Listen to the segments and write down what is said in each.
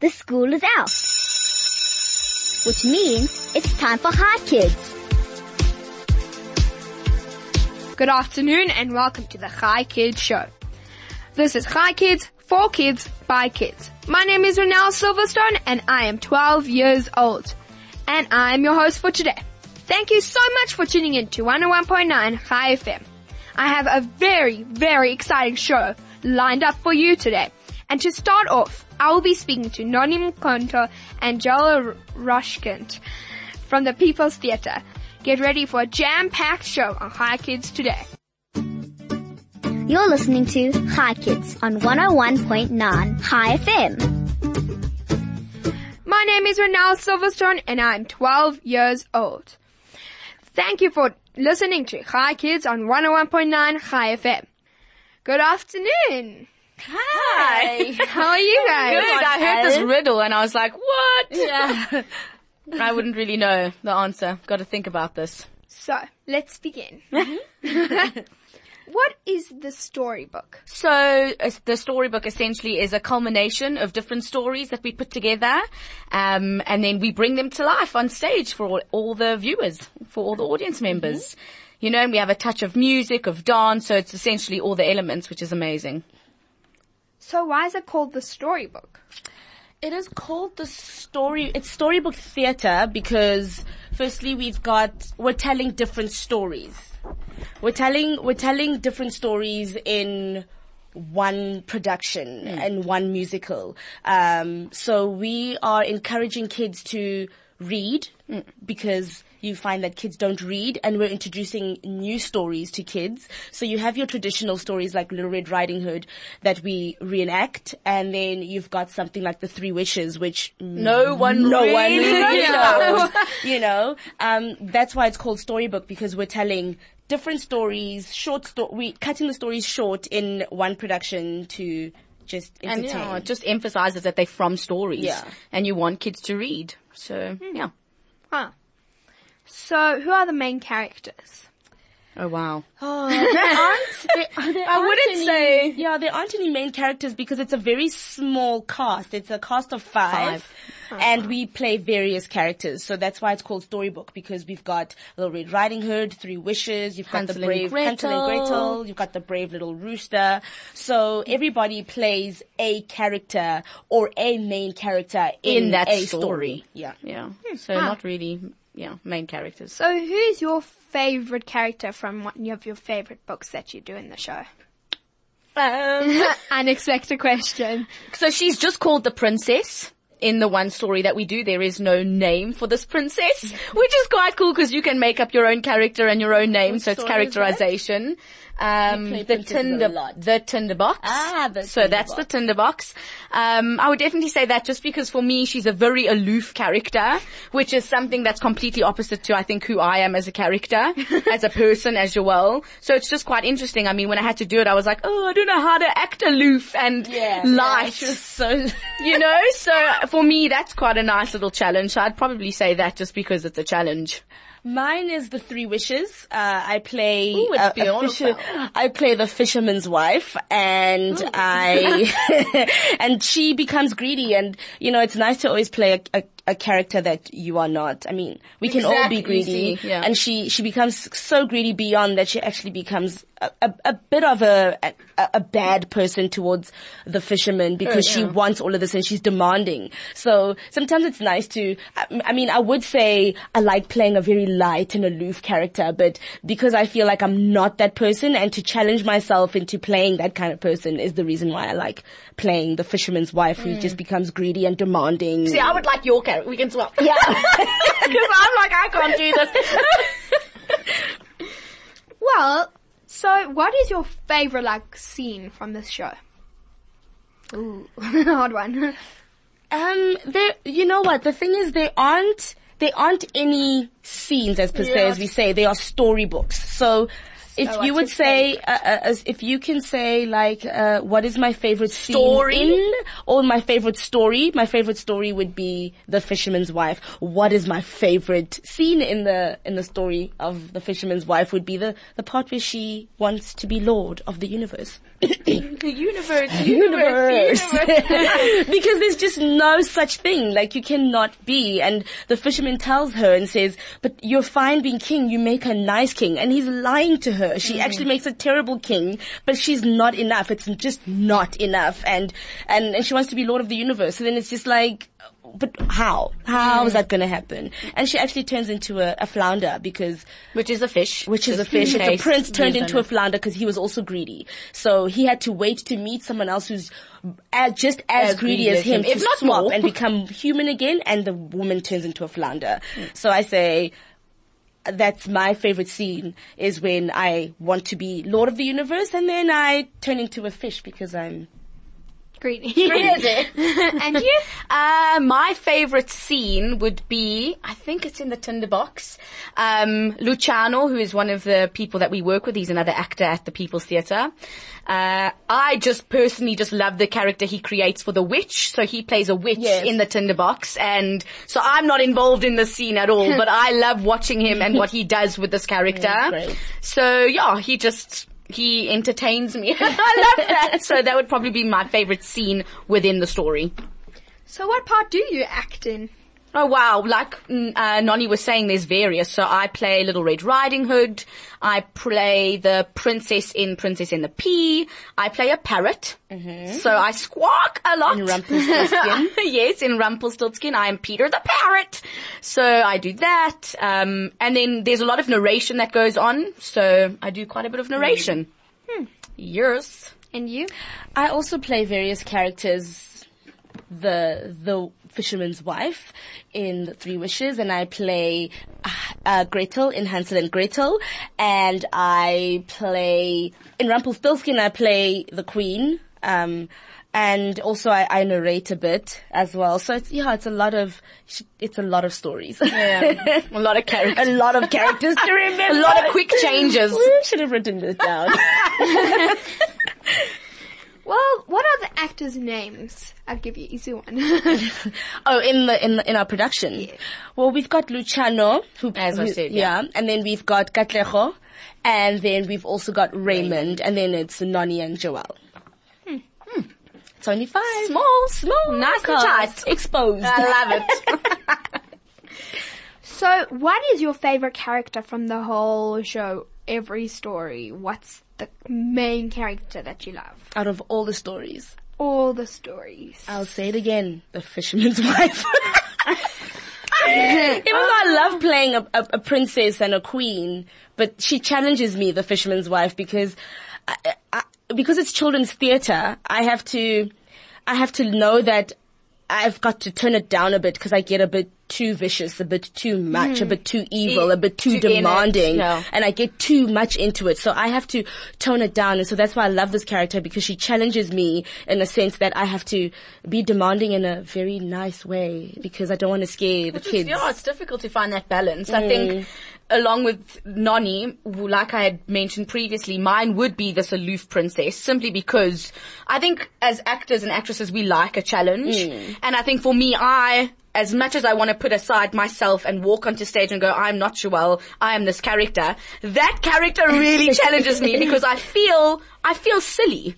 the school is out. Which means it's time for Hi Kids. Good afternoon and welcome to the Hi Kids Show. This is Hi Kids, for kids, by kids. My name is Renelle Silverstone and I am 12 years old. And I am your host for today. Thank you so much for tuning in to 101.9 Hi FM. I have a very, very exciting show lined up for you today. And to start off, I will be speaking to Noni Mkonto and Joele Rochecouste from the People's Theatre. Get ready for a jam-packed show on Hi Kids today. You're listening to Hi Kids on 101.9 Hi FM. My name is Renelle Silverstone and I'm 12 years old. Thank you for listening to Hi Kids on 101.9 Hi FM. Good afternoon. Hi. How are you guys? Good. I heard this riddle and I was like, what? Yeah. I wouldn't really know the answer. Got to think about this. So, let's begin. what is the storybook? So uh, the storybook essentially is a culmination of different stories that we put together, um, and then we bring them to life on stage for all, all the viewers, for all the audience members. You know, and we have a touch of music, of dance, so it's essentially all the elements, which is amazing. So why is it called the storybook? It is called the story, it's storybook theater because firstly we've got, we're telling different stories. We're telling, we're telling different stories in one production and one musical. Um, so we are encouraging kids to read because you find that kids don't read and we're introducing new stories to kids. So you have your traditional stories like Little Red Riding Hood that we reenact and then you've got something like The Three Wishes which No one no one knows. knows. you know, um, that's why it's called storybook because we're telling different stories, short sto- we cutting the stories short in one production to just And yeah, it just emphasizes that they're from stories, Yeah. and you want kids to read. So hmm. yeah. Huh. So who are the main characters? Oh wow. Oh, there aren't. There, there I aren't wouldn't any- say- Yeah, there aren't any main characters because it's a very small cast. It's a cast of five, and we play various characters. So that's why it's called storybook because we've got Little Red Riding Hood, Three Wishes. You've got Hansel the and brave Hansel and Gretel. Gretel. You've got the brave little rooster. So everybody plays a character or a main character in, In that a story. Yeah. Yeah. Hmm. So ah. not really. Yeah, main characters. So who's your favorite character from one of your favorite books that you do in the show? Um, Unexpected question. So she's just called the princess. In the one story that we do, there is no name for this princess, which is quite cool because you can make up your own character and your own name, so it's is characterization. Um, the tinder, the tinderbox. Ah, the so that's the tinderbox. Um, I would definitely say that just because for me, she's a very aloof character, which is something that's completely opposite to I think who I am as a character, as a person, as Joelle. So it's just quite interesting. I mean, when I had to do it, I was like, oh, I don't know how to act aloof and yeah, light Yeah, so. you know, so for me, that's quite a nice little challenge. So I'd probably say that just because it's a challenge. Mine is the Three Wishes. Uh, I play Ooh, it's a- a fisher-. I play the fisherman's wife, and I and she becomes greedy. And you know, it's nice to always play a, a, a character that you are not. I mean, we can all be greedy, yeah. and she she becomes so greedy beyond that she actually becomes a, a, bit of a, a a bad person towards the fisherman because mm, she yeah. wants all of this and she's demanding. So sometimes it's nice to, I, I mean, I would say I like playing a very light and aloof character, but because I feel like I'm not that person and to challenge myself into playing that kind of person is the reason why I like playing the fisherman's wife who mm. just becomes greedy and demanding. See, I would like your character. We can swap. yeah. Because I'm like, I can't do this. Well, so what is your favorite like scene from this show? Ooh, hard one. Um, there, you know what? The thing is, there aren't, there aren't any scenes as per se as we say. They are storybooks. So, if you would say, uh, uh, as if you can say like, uh, what is my favorite scene Story? in, or my favorite story? My favorite story would be The Fisherman's Wife. What is my favorite scene in the, in the story of The Fisherman's Wife would be the, the part where she wants to be Lord of the universe. universe, universe. because there's just no such thing. Like you cannot be. And the fisherman tells her and says, but you're fine being king. You make a nice king. And he's lying to her. She actually makes a terrible king, but she's not enough. It's just not enough. And, and, and she wants to be Lord of the universe. So then it's just like, but how? How is that going to happen? And she actually turns into a, a flounder because Which is a fish. which is a fish. It's a prince turned into a flounder because he was also greedy. So he had to wait to meet someone else who's uh, just as, As greedy, greedy as as him, him, if not swap more. and become human again, and the woman turns into a flounder. So I say. That's my favorite scene is when I want to be Lord of the Universe and then I turn into a fish because I'm Greedy. and you? Uh, my favorite scene would be, I think it's in the tinderbox. Um, Luciano, who is one of the people that we work with, he's another actor at the People's Theatre. Uh, I just personally just love the character he creates for the witch. So he plays a witch Yes. in the tinderbox and so I'm not involved in the scene at all, but I love watching him and what he does with this character. Yeah. So yeah, he just, he entertains me. I love that. So that would probably be my favorite scene within the story. So what part do you act in? Oh wow, like mm, uh, Noni was saying, there's various. So I play Little Red Riding Hood. I play the princess in Princess and the Pea. I play a parrot. So I squawk a lot. In Rumpelstiltskin. yes, in Rumpelstiltskin, I am Peter the parrot. So I do that. Um, and then there's a lot of narration that goes on. So I do quite a bit of narration. Yours And you? I also play various characters. The the fisherman's wife in the Three Wishes, and I play uh, Gretel in Hansel and Gretel, and I play in Rumpelstiltskin. I play the queen, um, and also I, I narrate a bit as well. So it's yeah, it's a lot of it's a lot of stories. Yeah. a lot of characters. a lot of characters to remember. A lot of quick changes. We should have written this down. Well, what are the actors' names? I'll give you an easy one. Oh, in the in the, in our production. Yeah. Well, we've got Luciano, who As I said, yeah. and then we've got Katlego, and then we've also got Raymond, and then it's Noni and Joel. Hmm. It's only five. Small, small, nice and tight. exposed. I love it. so, what is your favorite character from the whole show? Every story. What's the main character that you love? Out of all the stories, All the stories. I'll say it again: the fisherman's wife. Even though I love playing a, a, a princess and a queen, but she challenges me, the fisherman's wife, because I, I, because it's children's theater. I have to, I have to know that I've got to turn it down a bit because I get a bit too vicious, a bit too much, a hmm. bit too evil, a bit too, Too demanding, yeah. and I get too much into it. So I have to tone it down, and so that's why I love this character because she challenges me in a sense that I have to be demanding in a very nice way because I don't want to scare the kids. Yeah, it's difficult to find that balance. I think mm. Along with who, like I had mentioned previously, mine would be this aloof princess simply because I think as actors and actresses we like a challenge. Mm. And I think for me, I, as much as I want to put aside myself and walk onto stage and go, I'm not Joelle, I am this character, that character really challenges me because I feel, I feel silly.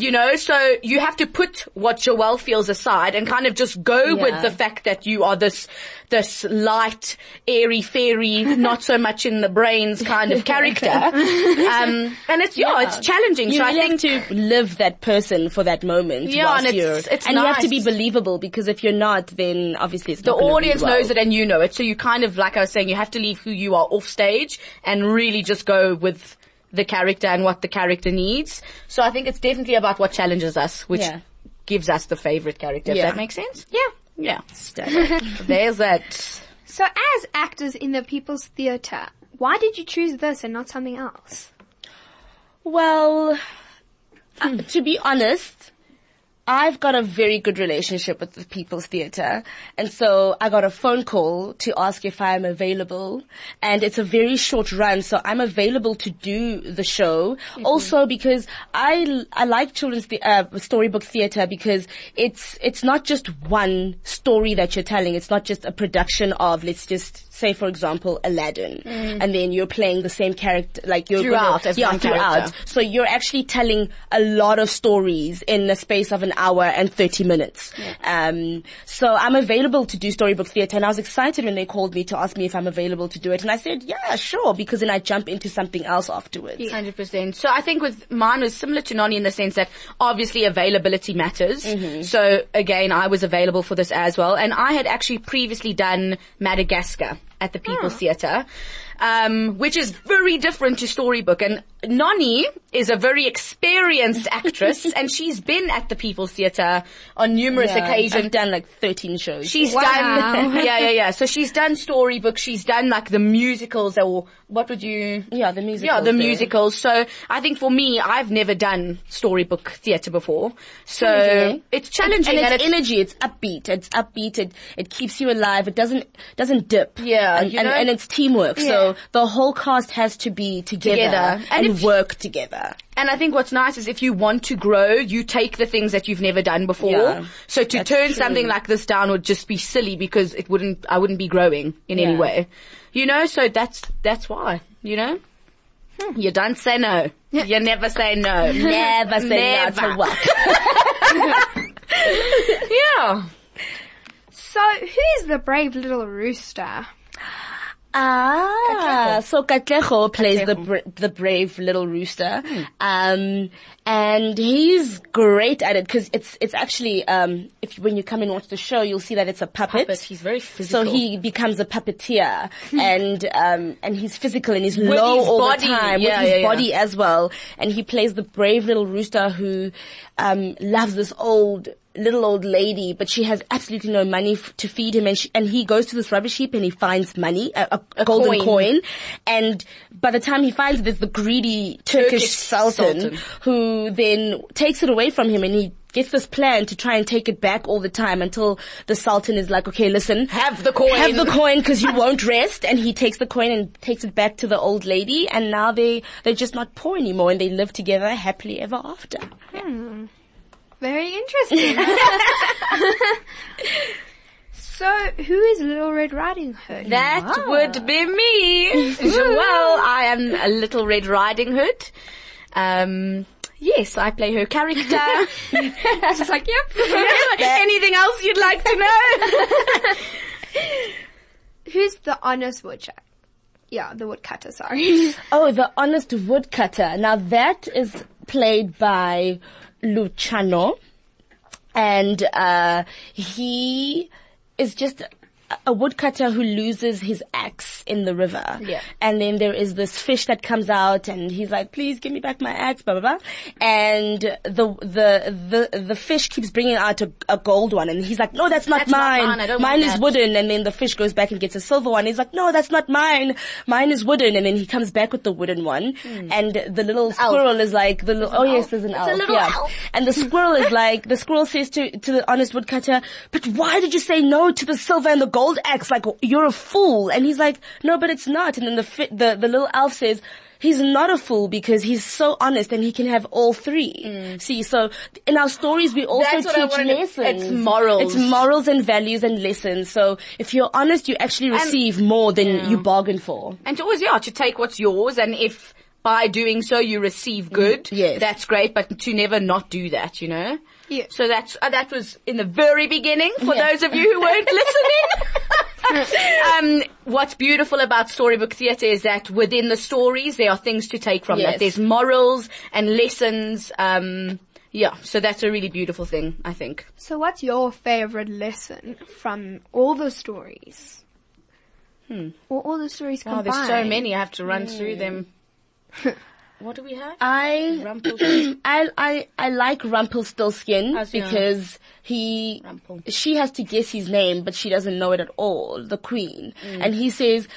You know, so you have to put what Joelle feels aside and kind of just go with the fact that you are this, this light, airy, fairy, not so much in the brains kind of character. Um, and it's, yeah, it's challenging. You so really I think to live that person for that moment. Yeah, and it's- you're, it's and you have to be believable because if you're not, then obviously it's the audience well. knows it and you know it. So you kind of, like I was saying, you have to leave who you are off stage and really just go with the character and what the character needs. So I think it's definitely about what challenges us, which Yeah. gives us the favorite character. If Yeah. that makes sense? Yeah. Yeah. There's that. So, as actors in the People's Theatre, why did you choose this and not something else? Well, uh, to be honest, I've got a very good relationship with the People's Theatre. And so I got a phone call to ask if I'm available. And it's a very short run, so I'm available to do the show. Mm-hmm. Also because I, I like children's the, uh, storybook theatre because it's, it's not just one story that you're telling. It's not just a production of, let's just say for example, Aladdin. And then you're playing the same character, like you're Mm. Throughout, gonna, as yeah, one throughout. character. So you're actually telling a lot of stories in the space of an hour and 30 minutes. Um, so I'm available to do storybook theatre and I was excited when they called me to ask me if I'm available to do it. And I said, yeah, sure, because then I jump into something else afterwards. Yeah. Hundred percent. So I think with mine was similar to Noni in the sense that obviously availability matters. So again, I was available for this as well, and I had actually previously done Madagascar at the People's Theatre, um, which is very different to storybook. And Noni is a very experienced actress, and she's been at the People's Theatre on numerous Yeah, occasions. I've done like 13 shows. She's Wow. done, yeah, yeah, yeah. So she's done storybook. She's done like the musicals, or what would you? yeah, the music. Yeah, the musicals. So I think for me, I've never done storybook theatre before. So Challenging, eh? it's challenging and and it's it's, energy. It's upbeat. It's upbeat. It it keeps you alive. It doesn't doesn't dip. Yeah, and, you and, know? and it's teamwork. Yeah. So the whole cast has to be together, Together. And and, work together. And I think what's nice is if you want to grow, you take the things that you've never done before. Yeah, so to turn true. something like this down would just be silly because it wouldn't, I wouldn't be growing in any Yeah. way. You know, so that's, that's why, you know? Hmm. You don't say no. You never say no. Never say no to what. Yeah. So, who's the brave little rooster? Ah, so Katlego plays the bra- the brave little rooster, um, and he's great at it because it's it's actually um, if when you come and watch the show, you'll see that it's a puppet. But he's very physical. So he becomes a puppeteer, and um, and he's physical and he's With low his all body. the time Yeah, with his yeah, yeah. body as well. And he plays the brave little rooster who um, loves this old little old lady, but she has absolutely no money f- to feed him, and she, and he goes to this rubbish heap and he finds money, a, a, A golden coin. coin. and by the time he finds it, there's the greedy Turkish, Turkish sultan, sultan. who then takes it away from him, and he gets this plan to try and take it back all the time until the sultan is like, okay, listen, Have the coin. have the coin because you won't rest. And he takes the coin and takes it back to the old lady. And now they, they're just not poor anymore and they live together happily ever after. Hmm. Very interesting. so, who is Little Red Riding Hood? That would be me. well, I am a little Red Riding Hood. Um, yes, I play her character. Just like, yep. Anything else you'd like to know? Who's the honest woodchuck? Yeah, the woodcutter, sorry. Oh, the honest woodcutter. Now that is played by Luciano. And, uh, he is just a- woodcutter who loses his axe in the river. Yeah. And then there is this fish that comes out and he's like, please give me back my axe, blah, blah, blah. And the, the, the, the fish keeps bringing out a, a gold one and he's like, no, that's not That's not mine. mine. I don't mine want is that." wooden. And then the fish goes back and gets a silver one. He's like, no, that's not mine. Mine is wooden. And then he comes back with the wooden one. Hmm. And the little squirrel is like, the little, oh yes, there's an elf. little yeah. elf. And the squirrel is like, the squirrel says to, to the honest woodcutter, but why did you say no to the silver and the gold axe? Like, you're a fool. And he's like, no, but it's not. And then the, fi- the, the little elf says, He's not a fool because he's so honest and he can have all three. Mm. See, so in our stories we also teach lessons. it's morals. It's morals and values and lessons. So if you're honest, you actually receive more than you bargain for. and to always, yeah, to take what's yours and if by doing so you receive mm. good, yes. that's great, but to never not do that, you know? Yeah. So that's, uh, that was in the very beginning for Yeah. those of you who weren't listening. um, what's beautiful about storybook theatre is that within the stories there are things to take from Yes. that. There's morals and lessons, um, yeah, so that's a really beautiful thing, I think. So what's your favorite lesson from all the stories? Hmm. Or all the stories combined? Oh, there's so many. I have to run through them. what do we have? I. I I I like Rumpelstiltskin As because he Rumpel. she has to guess his name, but she doesn't know it at all. The queen, Mm. and he says.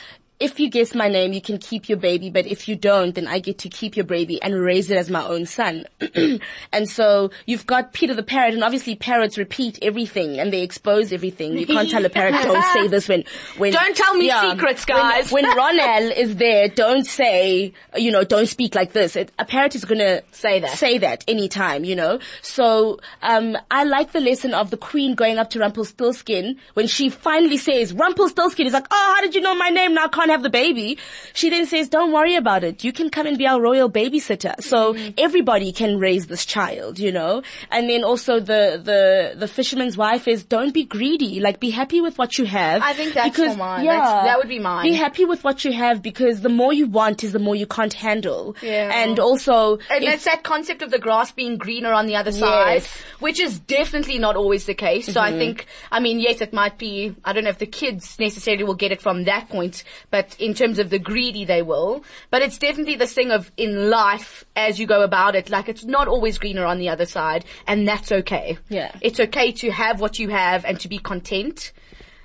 If you guess my name, you can keep your baby, but if you don't, then I get to keep your baby and raise it as my own son. and so you've got Peter the parrot, and obviously parrots repeat everything and they expose everything. You can't tell a parrot, don't say this when, when. Don't tell me secrets, guys. When, when Ronel is there, don't say, you know, don't speak like this. It, a parrot is gonna Say that. Say that anytime, you know. So, um, I like the lesson of the queen going up to Rumpelstiltskin when she finally says, Rumpelstiltskin is like, oh, how did you know my name? Now I can't have the baby. She then says, don't worry about it. You can come and be our royal babysitter. So Mm. everybody can raise this child, you know. And then also the, the, the fisherman's wife is, don't be greedy. Like be happy with what you have. I think that's because, mine. Yeah, That's- that would be mine. Be happy with what you have because the more you want is the more you can't handle. Yeah. And also, And it's that concept of the grass being greener on the other side, Yes. which is definitely not always the case. So I think, I mean, yes, it might be, I don't know if the kids necessarily will get it from that point, but in terms of the greedy, they will. But it's definitely this thing of in life, as you go about it, like it's not always greener on the other side, and that's okay. Yeah. It's okay to have what you have and to be content.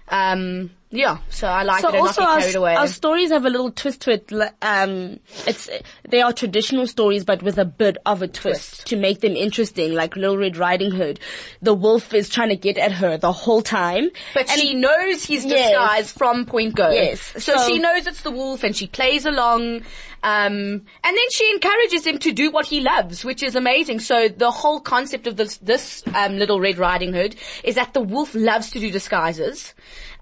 Um, yeah, so I like so it and also not our, be carried away. our stories have a little twist to it. Um, it's they are traditional stories, but with a bit of a twist, to make them interesting. Like Little Red Riding Hood, the wolf is trying to get at her the whole time, But she knows his Yes. disguise from Point Go. Yes. So, So- she knows it's the wolf and she plays along. Um, and then she encourages him to do what he loves, which is amazing. So the whole concept of this, this, um, little Red Riding Hood is that the wolf loves to do disguises.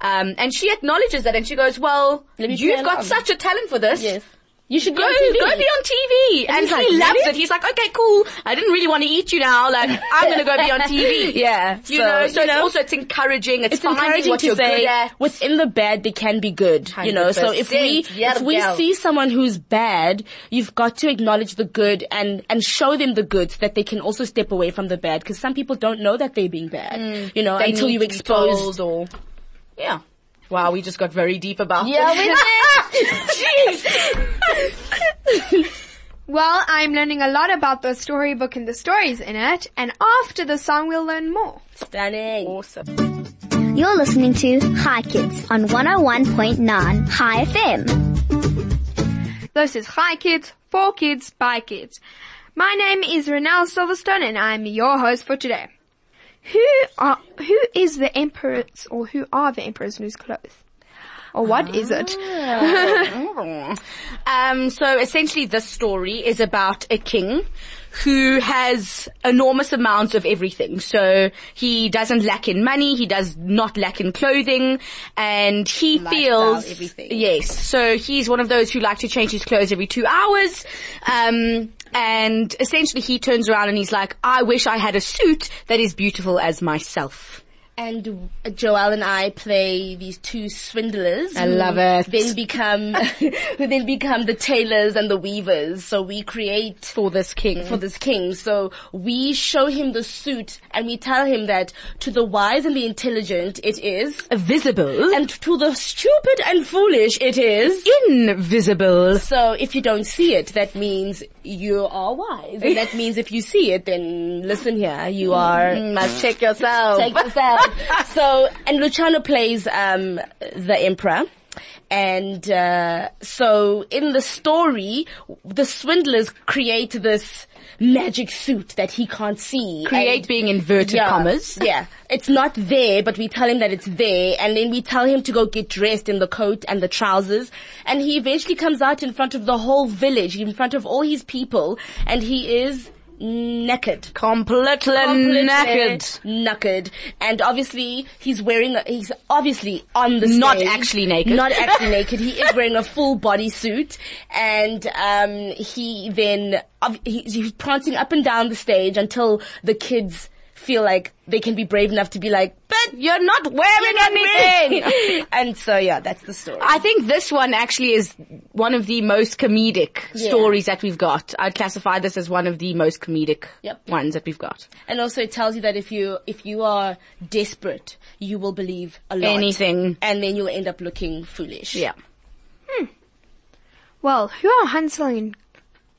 Um, and she acknowledges that and she goes, well, you've got along." such a talent for this. yes, you should Go, go, be on TV. And, he's he like, loves "Really?" it. He's like, okay, cool. I didn't really want to eat you now. Like, I'm going to go be on TV. Yeah, You so, know, so you it's know, also, it's encouraging. It's, it's encouraging what to you're say within the bad they can be good. You know, so if we if we see someone who's bad, you've got to acknowledge the good and and show them the good so that they can also step away from the bad. Because some people don't know that they're being bad. you know, Mm. Until you expose. or yeah. Wow, we just got very deep about Yeah, it. we Jeez. Well, I'm learning a lot about the storybook and the stories in it, and after the song we'll learn more. Stunning. Awesome. You're listening to Hi Kids on 101.9 Hi FM. This is Hi Kids, for kids, by kids. My name is Renelle Silverstone and I'm your host for today. Who are, who is the emperor's, or who are the emperor's news clothes? Or what is it? Um, so essentially this story is about a king who has enormous amounts of everything. So he doesn't lack in money, he does not lack in clothing, and he feels, everything. yes, so he's one of those who like to change his clothes every two hours, um, and essentially he turns around and he's like, I wish I had a suit that is beautiful as myself. And uh, Joel and I play these two swindlers. I love it. Then become, who then become the tailors and the weavers. So we create For this king. for this king. So we show him the suit and we tell him that to the wise and the intelligent it is, Visible. and to the stupid and foolish it is. invisible. So if you don't see it, that means you are wise. And that means if you see it, then listen here, you are Must check yourself. Check yourself. so, and Luciano plays um, the emperor. And uh, so in the story, the swindlers create this magic suit that he can't see. Create And- being inverted yeah, commas. Yeah. It's not there, but we tell him that it's there, and then we tell him to go get dressed in the coat and the trousers, and he eventually comes out in front of the whole village, in front of all his people, and he is naked. Completely, Completely naked. Naked. And obviously, he's wearing, a, he's obviously on the stage. Not stage. actually naked. Not actually naked. He is wearing a full body suit. And, um, he then, he's prancing up and down the stage until the kids feel like they can be brave enough to be like, but You're not wearing anything. anything. and so yeah, that's the story. I think this one actually is one of the most comedic Yeah. stories that we've got. I'd classify this as one of the most comedic Yep. ones that we've got. And also it tells you that if you, if you are desperate, you will believe a lot. Anything. And then you'll end up looking foolish. Yeah. Hmm. Well, who are Hansel and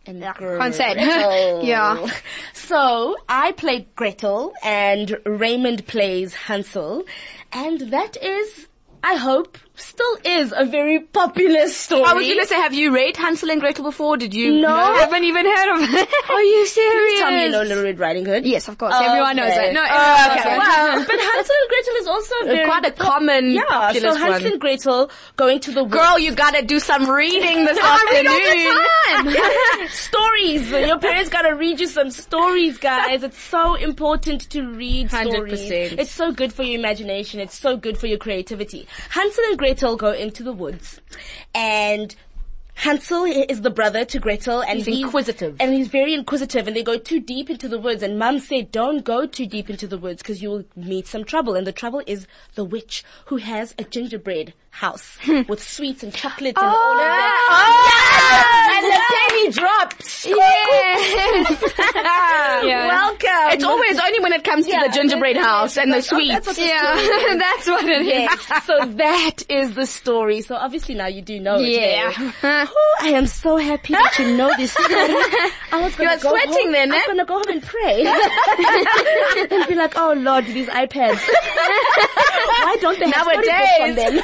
And can't say it. Yeah. Oh. So I play Gretel and Raymond plays Hansel. And that is, I hope, still is a very popular story. I was gonna say, have you read Hansel and Gretel before? Did you? No. I haven't even heard of it. Are you serious? Please tell me you know Little Red Riding Hood. Yes, of course. Everyone knows it. No, Oh, okay. it. Well, but Hansel and Gretel is also uh, very Quite a common, yeah. So Hansel one. and Gretel going to the woods. Girl, you gotta do some reading this afternoon. I read all the time. stories. Your parents gotta read you some stories, guys. It's so important to read stories. 100%. It's so good for your imagination. It's so good for your creativity. Hansel and Gretel go into the woods, and Hansel is the brother to Gretel, and He's inquisitive. and he's very inquisitive. And they go too deep into the woods, and Mum said, "Don't go too deep into the woods because you will meet some trouble." And the trouble is the witch who has a gingerbread house hmm. with sweets and chocolates and oh, all of that. Oh, and the penny drops. Yeah. Welcome. It's always only when it comes to the gingerbread house and the oh, sweets. that's Yeah, that's what it is. Yes. so that is the story. So obviously now you do know it. Yeah. Oh, I am so happy that you know this story. I was go sweating home, then, I eh? was gonna go home and pray. and be like, oh Lord, these iPads. Why don't they have storybooks on them?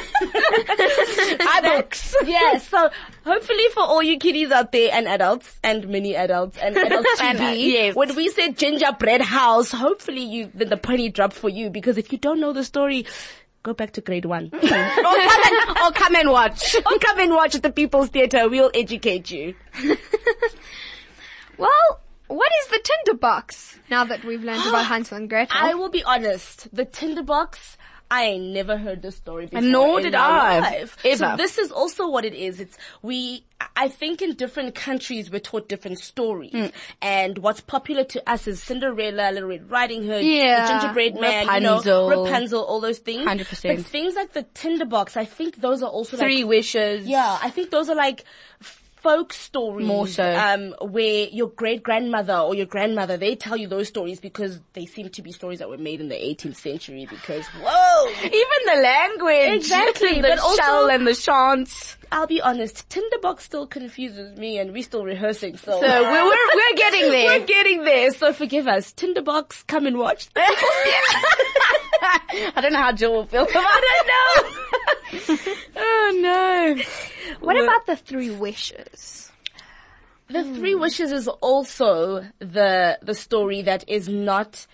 iBooks. Yes. so hopefully for all you kiddies out there and adults and mini adults and adults to uh, be, yes. when we said gingerbread house, hopefully you, then the penny dropped for you because if you don't know the story, go back to grade one. or, come and, or come and watch. or come and watch at the People's Theatre. We'll educate you. Well, what is the tinderbox? Now that we've learned about Hansel and Gretel. I will be honest. The tinderbox, I ain't never heard this story before. nor in did my I, life. ever. So this is also what it is. It's we. I think in different countries we're taught different stories, Hmm. and what's popular to us is Cinderella, Little Red Riding Hood, Yeah. the Gingerbread Man, Rapunzel. you know, Rapunzel, all those things. 100%. But things like the tinderbox, I think those are also Three like wishes. yeah, I think those are like folk stories. More so. Um, where your great grandmother or your grandmother, they tell you those stories because they seem to be stories that were made in the 18th century because, whoa! Even the language. Exactly, the but also- shell and the chants. I'll be honest, Tinderbox still confuses me and we're still rehearsing, so. So we're, we're, we're getting there. We're getting there, so forgive us. Tinderbox, come and watch. I don't know how Jill will feel. I don't know. oh no. What about the three wishes? The Three Wishes is also the, the story that is not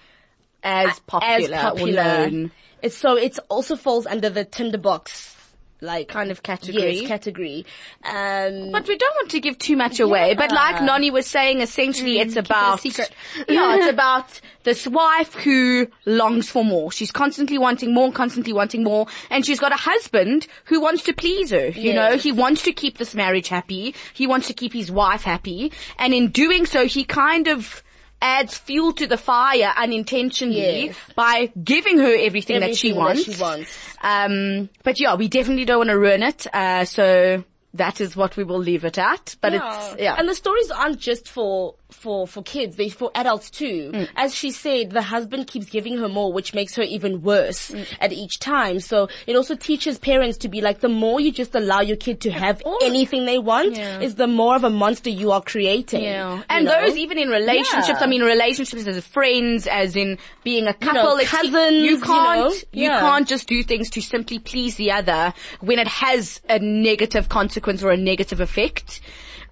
As popular, as popular. It's so it also falls under the tinderbox like Kind of category. Yes, category. Um, But we don't want to give too much away. But like Yeah. Noni was saying, essentially it's about secret. yeah, it's about this wife who longs for more. She's constantly wanting more, constantly wanting more, and she's got a husband who wants to please her. You know, he wants to keep this marriage happy. He wants to keep his wife happy, and in doing so, he kind of adds fuel to the fire unintentionally Yes. by giving her everything, that she everything wants. she wants. Um, but yeah, we definitely don't want to ruin it. Uh, so that is what we will leave it at. But it's, yeah. And the stories aren't just for, for, for kids, they're for adults too. Mm. As she said, the husband keeps giving her more, which makes her even worse Mm. at each time. So it also teaches parents to be like, the more you just allow your kid to have anything they want, Yeah. is the more of a monster you are creating. Yeah. you And know? those even in relationships, Yeah. I mean relationships as friends, as in being a couple, know, cousins, you you can't, know? you Yeah. can't just do things to simply please the other when it has a negative consequence or a negative effect.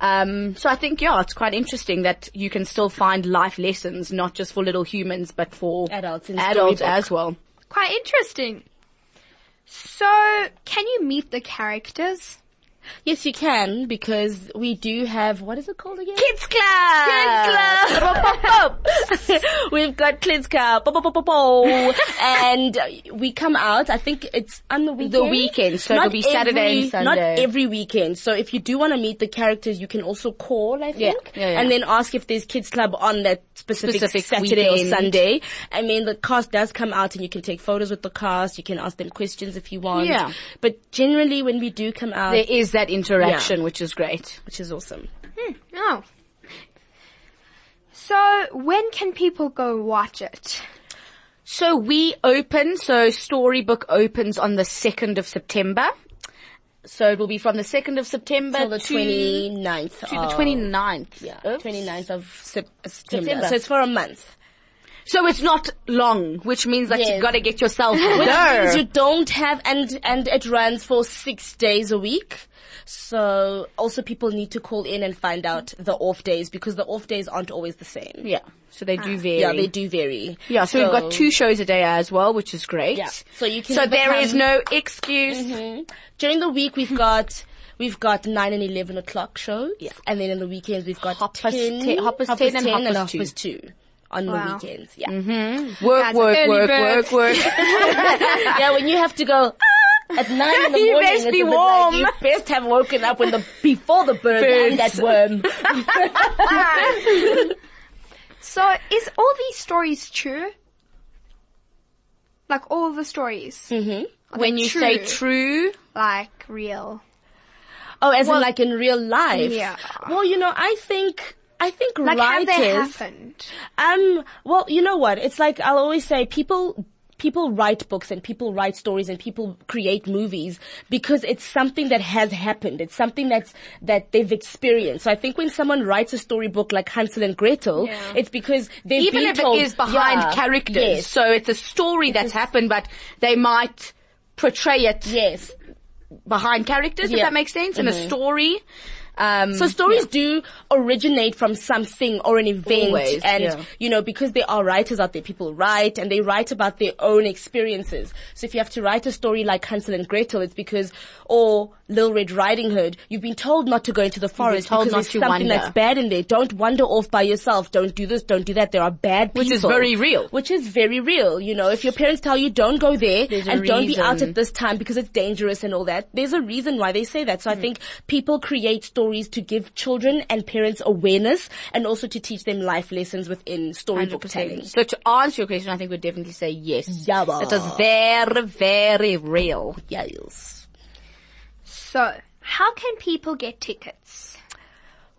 Um, so I think, yeah, it's quite interesting that you can still find life lessons, not just for little humans, but for Adults adults as well. Quite interesting. So, can you meet the characters? Yes, you can because we do have what is it called again? Kids Club! Kids Club. We've got Kids Club, and we come out. I think it's on the weekend. The weekend, so it'll be Saturday and Not every weekend. So if you do want to meet the characters, you can also call. I Yeah, think, yeah, yeah. and then ask if there's Kids Club on that specific, Specific Saturday weekend. or Sunday. I mean, the cast does come out, and you can take photos with the cast. You can ask them questions if you want. Yeah. But generally, when we do come out, There is that interaction, which is great. which is awesome. Hmm. Oh. So, when can people go watch it? So we open, so Storybook opens on the 2nd of September. So it will be from the 2nd of September Till the to, 29th. to the of- 29th. Yeah, of 29th of Sep- September. September. So it's for a month. So it's not long, which means that Yes. you've got to get yourself Which means you don't have, and, and it runs for six days a week. So also people need to call in and find out the off days because the off days aren't always the same. yeah. So they do vary. Yeah, they do vary. Yeah, so, we've got two shows a day as well, which is great. Yeah. So you can So either there is no excuse. Mhm. During the week we've got we've got nine and eleven o'clock shows. Yeah. And then in the weekends we've got hoppers past 10, ten- half past half 10 and half 10 past half past two. On Wow. the weekends, yeah. Work, Guys, work, early work, bird. work, work. yeah, when you have to go "Ah," at nine in the You morning, best be warm. Like you best have woken up when the before the bird and that worm. So is all these stories true? Like all the stories? mm-hmm. when you say true, Like real. Oh, as in like in real life. Yeah. Well, you know, I think I think Like writers. have they happened? Um, well, you know what? It's like I'll always say people people write books and people write stories and people create movies because it's something that has happened. It's something that's that they've experienced. So I think when someone writes a storybook like Hansel and Gretel, Yeah. it's because they've even if told, it is behind Yeah, characters. Yes. So it's a story that's happened, but they might portray it yes. behind characters, if Yeah. Mm-hmm. that makes sense, in a story. Um, So stories do originate from something or an event Always, and, yeah. you know, because there are writers out there, people write and they write about their own experiences. So if you have to write a story like Hansel and Gretel, it's because, or Little Red Riding Hood, you've been told not to go into the forest told because not there's something wander. that's bad in there. Don't wander off by yourself. Don't do this, don't do that. There are bad people. Which is very real. Which is very real. You know, if your parents tell you don't go there There's and don't be out at this time because it's dangerous and all that, there's a reason why they say that. So I hmm. think people create stories to give children and parents awareness and also to teach them life lessons within storybook telling. 100%. So to answer your question, I think we'd definitely say yes. Yeah. It is very, very real. Yes. So how can people get tickets?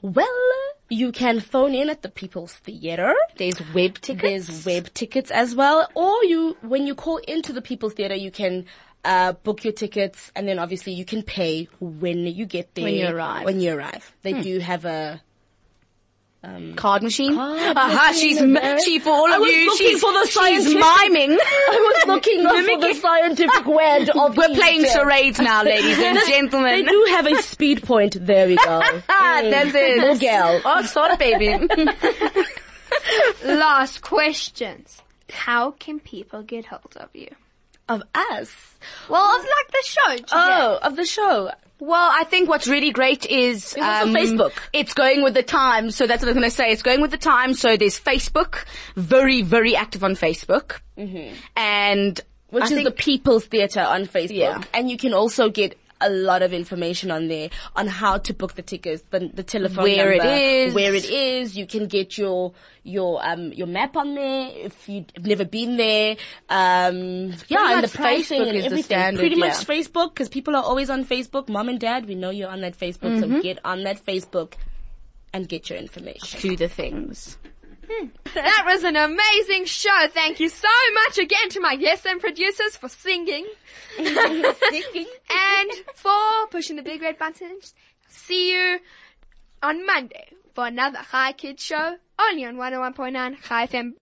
Well, you can phone in at the People's Theatre. There's web tickets. There's web tickets as well. Or you, when you call into the People's Theatre, you can uh, book your tickets and then obviously you can pay when you get there. When you arrive. When you arrive. They do have a, Card machine. Card Aha, machine she's, in m- she, for all I of you, looking she's, for the she's miming. I was looking up for the scientific word of We're playing Easter. charades now, ladies and gentlemen. They gentlemen. do have a speed point. There we go. Ah, that's it. Little girl. Oh, sorry, baby. Last questions. How can people get hold of you? Of us. Well, of like the show. today. Oh, of the show. Well, I think what's really great is um, Facebook. It's going with the times, so that's what I was going to say. It's going with the times. So there's Facebook, very very active on Facebook, and which I is the People's Theatre on Facebook. Yeah. And you can also get a lot of information on there on how to book the tickets, the, the telephone Where it number, is. where it is. You can get your your um your map on there if you've never been there. Um, yeah, and the pricing Facebook and is everything. standard, Pretty much yeah. Facebook because people are always on Facebook. Mom and dad, we know you're on that Facebook, Mm-hmm. so get on that Facebook and get your information. do the things. Hmm. That was an amazing show. Thank you so much again to my guests and producers for singing and for pushing the big red buttons. See you on Monday for another Hi Kids show only on 101.9 Hi FM.